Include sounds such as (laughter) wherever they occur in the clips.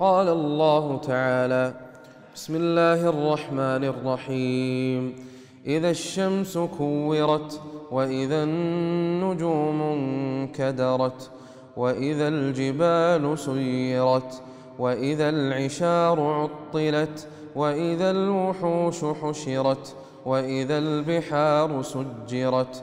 قال الله تعالى بسم الله الرحمن الرحيم. إذا الشمس كورت وإذا النجوم انكدرت وإذا الجبال سيرت وإذا العشار عطلت وإذا الوحوش حشرت وإذا البحار سجرت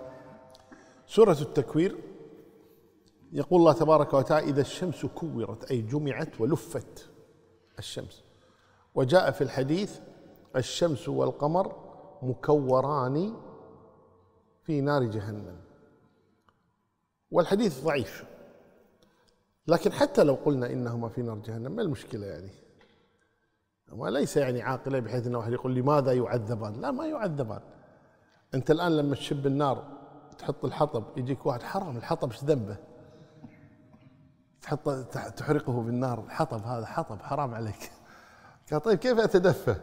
سورة التكوير يقول الله تبارك وتعالى إذا الشمس كورت أي جمعت ولفت الشمس. وجاء في الحديث الشمس والقمر مكوران في نار جهنم. والحديث ضعيف لكن حتى لو قلنا إنهما في نار جهنم ما المشكلة يعني؟ وليس يعني عاقلة بحيث انه واحد يقول لماذا يعذبان؟ لا ما يعذبان. أنت الآن لما تشب النار تحط الحطب يجيك واحد حرام الحطب إيش ذنبه؟ تحط تحرقه بالنار الحطب هذا حطب حرام عليك. (laughs) قال طيب كيف اتدفى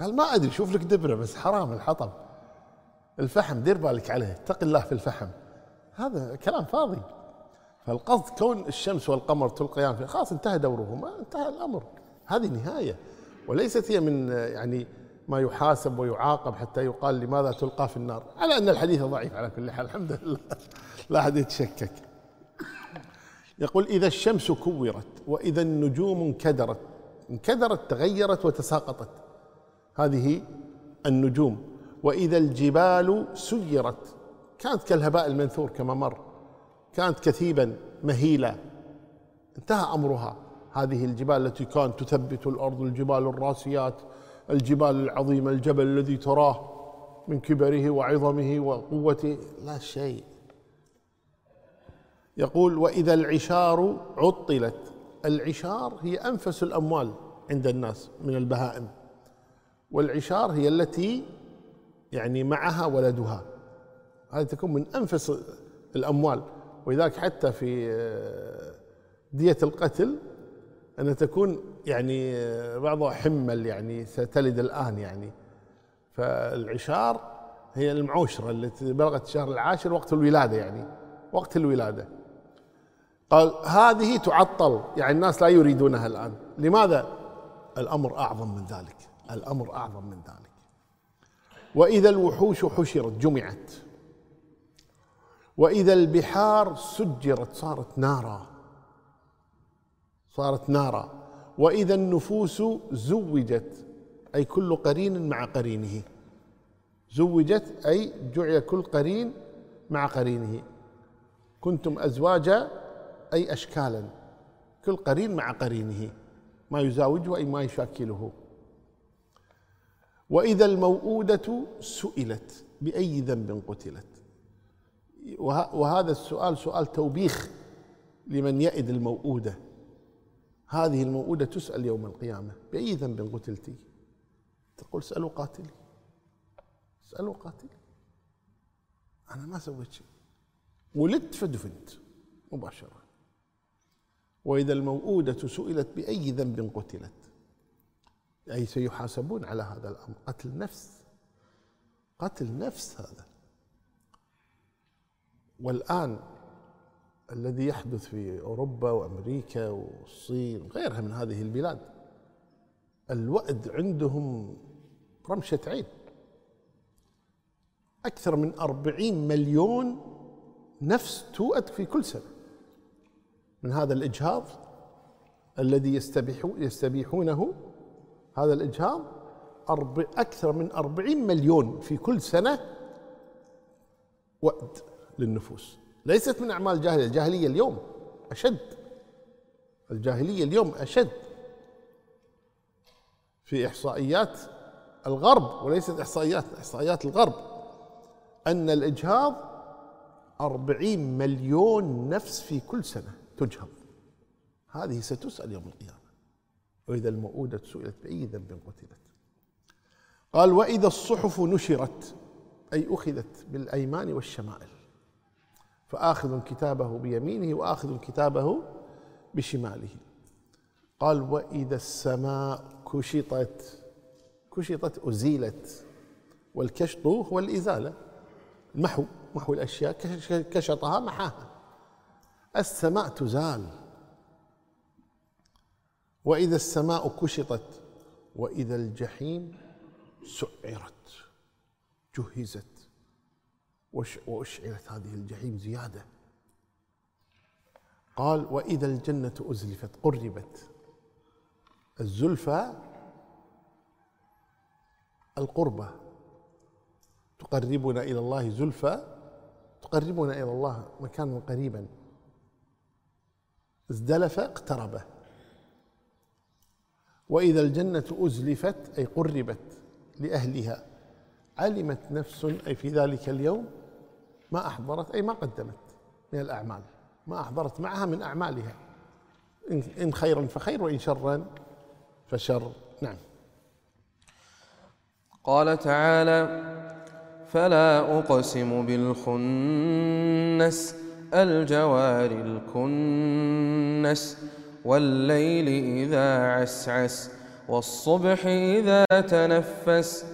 قال ما أدري شوف لك دبرة بس حرام الحطب. الفحم دير بالك عليه اتق الله في الفحم. هذا كلام فاضي. فالقصد كون الشمس والقمر تلقيان في خلاص انتهى دورهما انتهى الأمر. هذه نهاية. وليست هي من يعني ما يحاسب ويعاقب حتى يقال لماذا تلقى في النار. على أن الحديث ضعيف على كل حال الحمد لله. لا أحد يتشكك. يقول إذا الشمس كورت وإذا النجوم انكدرت انكدرت تغيرت وتساقطت. هذه النجوم. وإذا الجبال سيرت كانت كالهباء المنثور كما مر كانت كثيبا مهيلا انتهى أمرها. هذه الجبال التي كانت تثبت الأرض الجبال الراسيات الجبال العظيمه الجبل الذي تراه من كبره وعظمه وقوته لا شيء. يقول وإذا العشار عطلت. العشار هي أنفس الأموال عند الناس من البهائم. والعشار هي التي يعني معها ولدها. هذه تكون من أنفس الأموال. ولذلك حتى في آه، دية القتل أن تكون يعني بعضها حمل يعني ستلد الآن يعني. فالعشار هي المعوشرة التي بلغت الشهر العاشر وقت الولادة يعني وقت الولادة. قال هذه تعطل يعني الناس لا يريدونها الآن. لماذا؟ الأمر أعظم من ذلك الأمر أعظم من ذلك. وإذا الوحوش حشرت جمعت. وإذا البحار سجرت صارت نارا. صارت نارا. وإذا النفوس زوجت أي كل قرين مع قرينه. زوجت أي جعل كل قرين مع قرينه. كنتم أزواجا أي اشكالا كل قرين مع قرينه. ما يزاوجه اي ما يشاكله. وإذا الموءوده سئلت بأي ذنب قتلت. وهذا السؤال سؤال توبيخ لمن يئد الموؤودة. هذه الموؤودة تسأل يوم القيامة بأي ذنب قتلتي؟ تقول اسألوا قاتلي. اسألوا قاتلي. أنا ما سويت شيء. ولدت فدفنت مباشرة. وإذا الموؤودة سئلت بأي ذنب قتلت أي سيحاسبون على هذا الأمر؟ قتل نفس. قتل نفس هذا. والآن الذي يحدث في أوروبا وأمريكا والصين وغيرها من هذه البلاد. الوأد عندهم رمشة عين. أكثر من أربعين مليون نفس توأد في كل سنة. من هذا الإجهاض الذي يستبيحونه هذا الإجهاض أكثر من أربعين مليون في كل سنة وأد للنفوس. ليست من أعمال الجاهلية. الجاهلية اليوم أشد. الجاهلية اليوم أشد في إحصائيات الغرب وليست إحصائيات إحصائيات الغرب. أن الإجهاض أربعين مليون نفس في كل سنة تجهض. هذه ستسأل يوم القيامة. وإذا الموءودة سئلت بأي ذنب قتلت. قال وإذا الصحف نشرت أي أخذت بالأيمان والشمائل فآخذ كتابه بيمينه وآخذ كتابه بشماله. قال وإذا السماء كشطت كشطت أزيلت والكشط هو الإزالة المحو محو الأشياء كشطها محاها. السماء تزال. وإذا السماء كشطت وإذا الجحيم سعرت جهزت. وأشعلت هذه الجحيم زيادة. قال وإذا الجنة أزلفت قربت. الزلفى القربة. تقربنا إلى الله زلفى تقربنا إلى الله مكانا قريبا. ازدلف اقترب. وإذا الجنة أزلفت أي قربت لأهلها. علمت نفس أي في ذلك اليوم ما أحضرت أي ما قدمت من الأعمال ما أحضرت معها من أعمالها. إن خيرا فخير وإن شرا فشر. نعم. قال تعالى فلا أقسم بالخنس الجوار الكنس والليل إذا عسعس والصبح إذا تنفس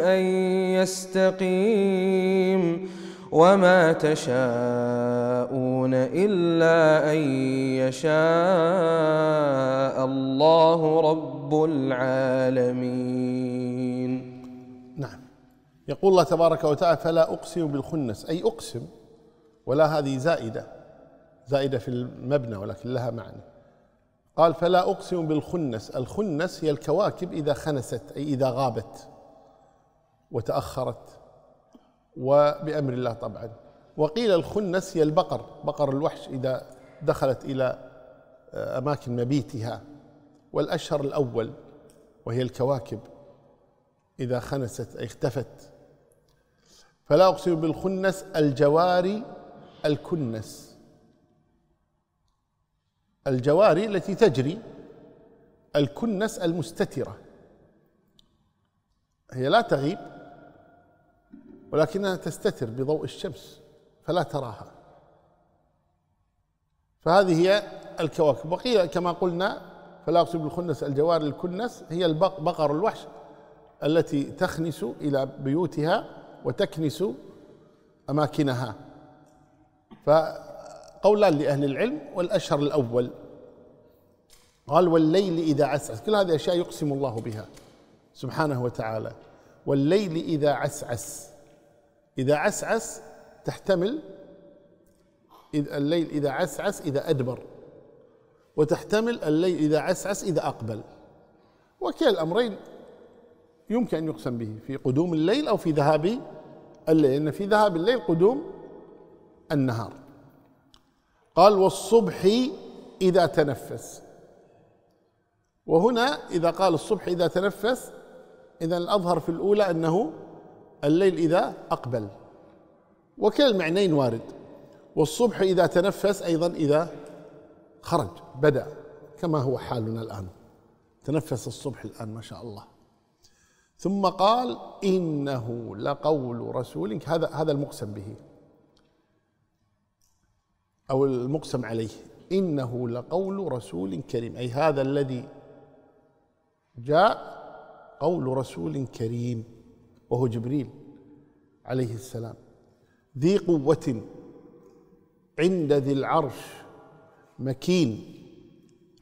أن يستقيم وما تشاءون إلا أن يشاء الله رب العالمين. نعم. يقول الله تبارك وتعالى فلا أقسم بالخنس. أي أقسم ولا هذه زائدة زائدة في المبنى ولكن لها معنى. قال فلا أقسم بالخنس. الخنس هي الكواكب إذا خنست أي إذا غابت. وتأخرت. وبأمر الله طبعا. وقيل الخنس هي البقر. بقر الوحش إذا دخلت إلى أماكن مبيتها. والأشهر الأول وهي الكواكب. إذا خنست أي اختفت. فلا أقسم بالخنس الجواري الكنس. الجواري التي تجري الكنس المستترة. هي لا تغيب. ولكنها تستتر بضوء الشمس فلا تراها. فهذه هي الكواكب. وقيل كما قلنا فلا أقسم بالخنس الجوار الكنس هي البقر الوحش التي تخنس إلى بيوتها وتكنس أماكنها. فقولان لأهل العلم والأشهر الأول. قال والليل إذا عسعس كل هذه أشياء يقسم الله بها سبحانه وتعالى. والليل إذا عسعس إذا عسعس تحتمل الليل إذا عسعس إذا أدبر وتحتمل الليل إذا عسعس إذا أقبل. وكلا الأمرين يمكن أن يقسم به في قدوم الليل أو في ذهاب الليل لأن في ذهاب الليل قدوم النهار. قال والصبح إذا تنفس. وهنا إذا قال الصبح إذا تنفس إذا الأظهر في الأولى أنه الليل إذا أقبل. وكلا المعنيين وارد. والصبح إذا تنفس أيضا إذا خرج بدأ كما هو حالنا الآن. تنفس الصبح الآن ما شاء الله. ثم قال إنه لقول رسول هذا هذا المقسم به. أو المقسم عليه. إنه لقول رسول كريم. أي هذا الذي جاء قول رسول كريم. وهو جبريل عليه السلام. ذي قوة عند ذي العرش مكين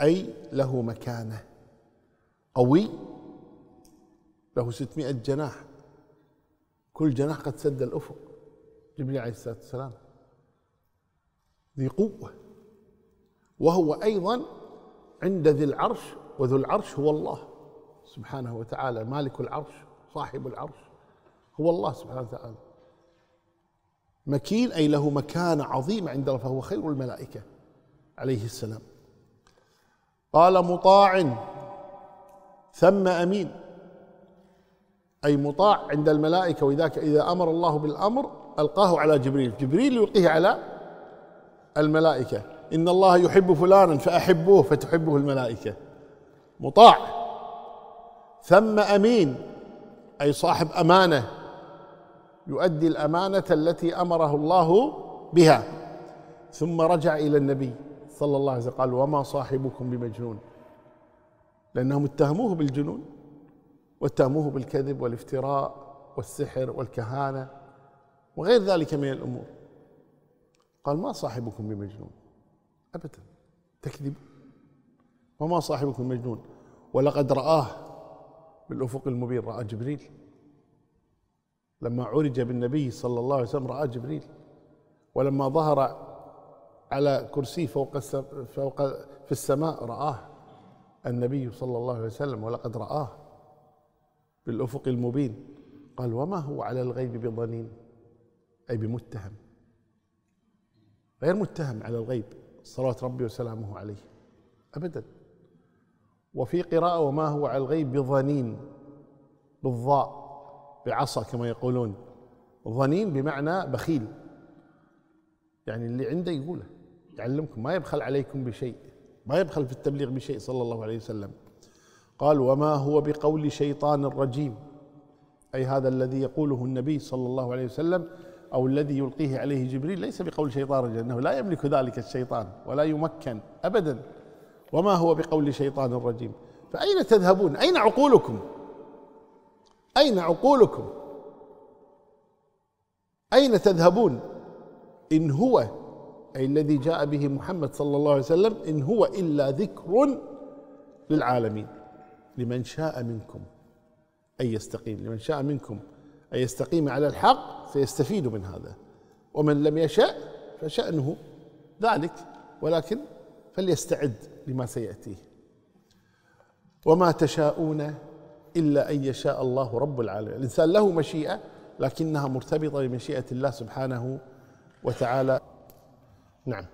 أي له مكانة. قوي له ستمائة جناح. كل جناح قد سد الأفق. جبريل عليه الصلاة والسلام. ذي قوة. وهو أيضا عند ذي العرش وذو العرش هو الله سبحانه وتعالى مالك العرش صاحب العرش. هو الله سبحانه وتعالى. مكين أي له مكانة عظيمة عند الله فهو خير الملائكة عليه السلام. قال مطاع ثم أمين. أي مطاع عند الملائكة وإذاك إذا أمر الله بالأمر ألقاه على جبريل. جبريل يلقيه على الملائكة. إن الله يحب فلانا فأحبوه فتحبه الملائكة. مطاع ثم أمين. أي صاحب أمانة. يؤدي الأمانة التي أمره الله بها. ثم رجع إلى النبي صلى الله عليه وسلم قال وما صاحبكم بمجنون. لأنهم اتهموه بالجنون واتهموه بالكذب والافتراء والسحر والكهانة وغير ذلك من الأمور. قال ما صاحبكم بمجنون. أبدا. تكذب وما صاحبكم بمجنون. ولقد رآه بالأفق المبين. رأى جبريل. لما عرج بالنبي صلى الله عليه وسلم رأى جبريل. ولما ظهر على كرسي فوق فوق في السماء رآه النبي صلى الله عليه وسلم ولقد رآه بالأفق المبين. قال وما هو على الغيب بضنين؟ أي بمتهم. غير متهم على الغيب صلوات ربي وسلامه عليه. أبدا. وفي قراءة وما هو على الغيب بظنين بالضاء. بعصا كما يقولون. ظنين بمعنى بخيل. يعني اللي عنده يقوله يعلمكم ما يبخل عليكم بشيء ما يبخل في التبليغ بشيء صلى الله عليه وسلم. قال وما هو بقول شيطان رجيم؟ أي هذا الذي يقوله النبي صلى الله عليه وسلم أو الذي يلقيه عليه جبريل ليس بقول شيطان رجيم أنه لا يملك ذلك الشيطان ولا يمكن أبدا. وما هو بقول شيطان رجيم؟ فأين تذهبون؟ أين عقولكم؟ أين عقولكم؟ أين تذهبون؟ إن هو أي الذي جاء به محمد صلى الله عليه وسلم إن هو إلا ذكر للعالمين. لمن شاء منكم أن يستقيم. لمن شاء منكم أن يستقيم على الحق سيستفيد من هذا. ومن لم يشاء فشأنه ذلك. ولكن فليستعد لما سيأتيه. وما تشاءون إلا أن يشاء الله رب العالمين. الإنسان له مشيئة لكنها مرتبطة بمشيئة الله سبحانه وتعالى. نعم.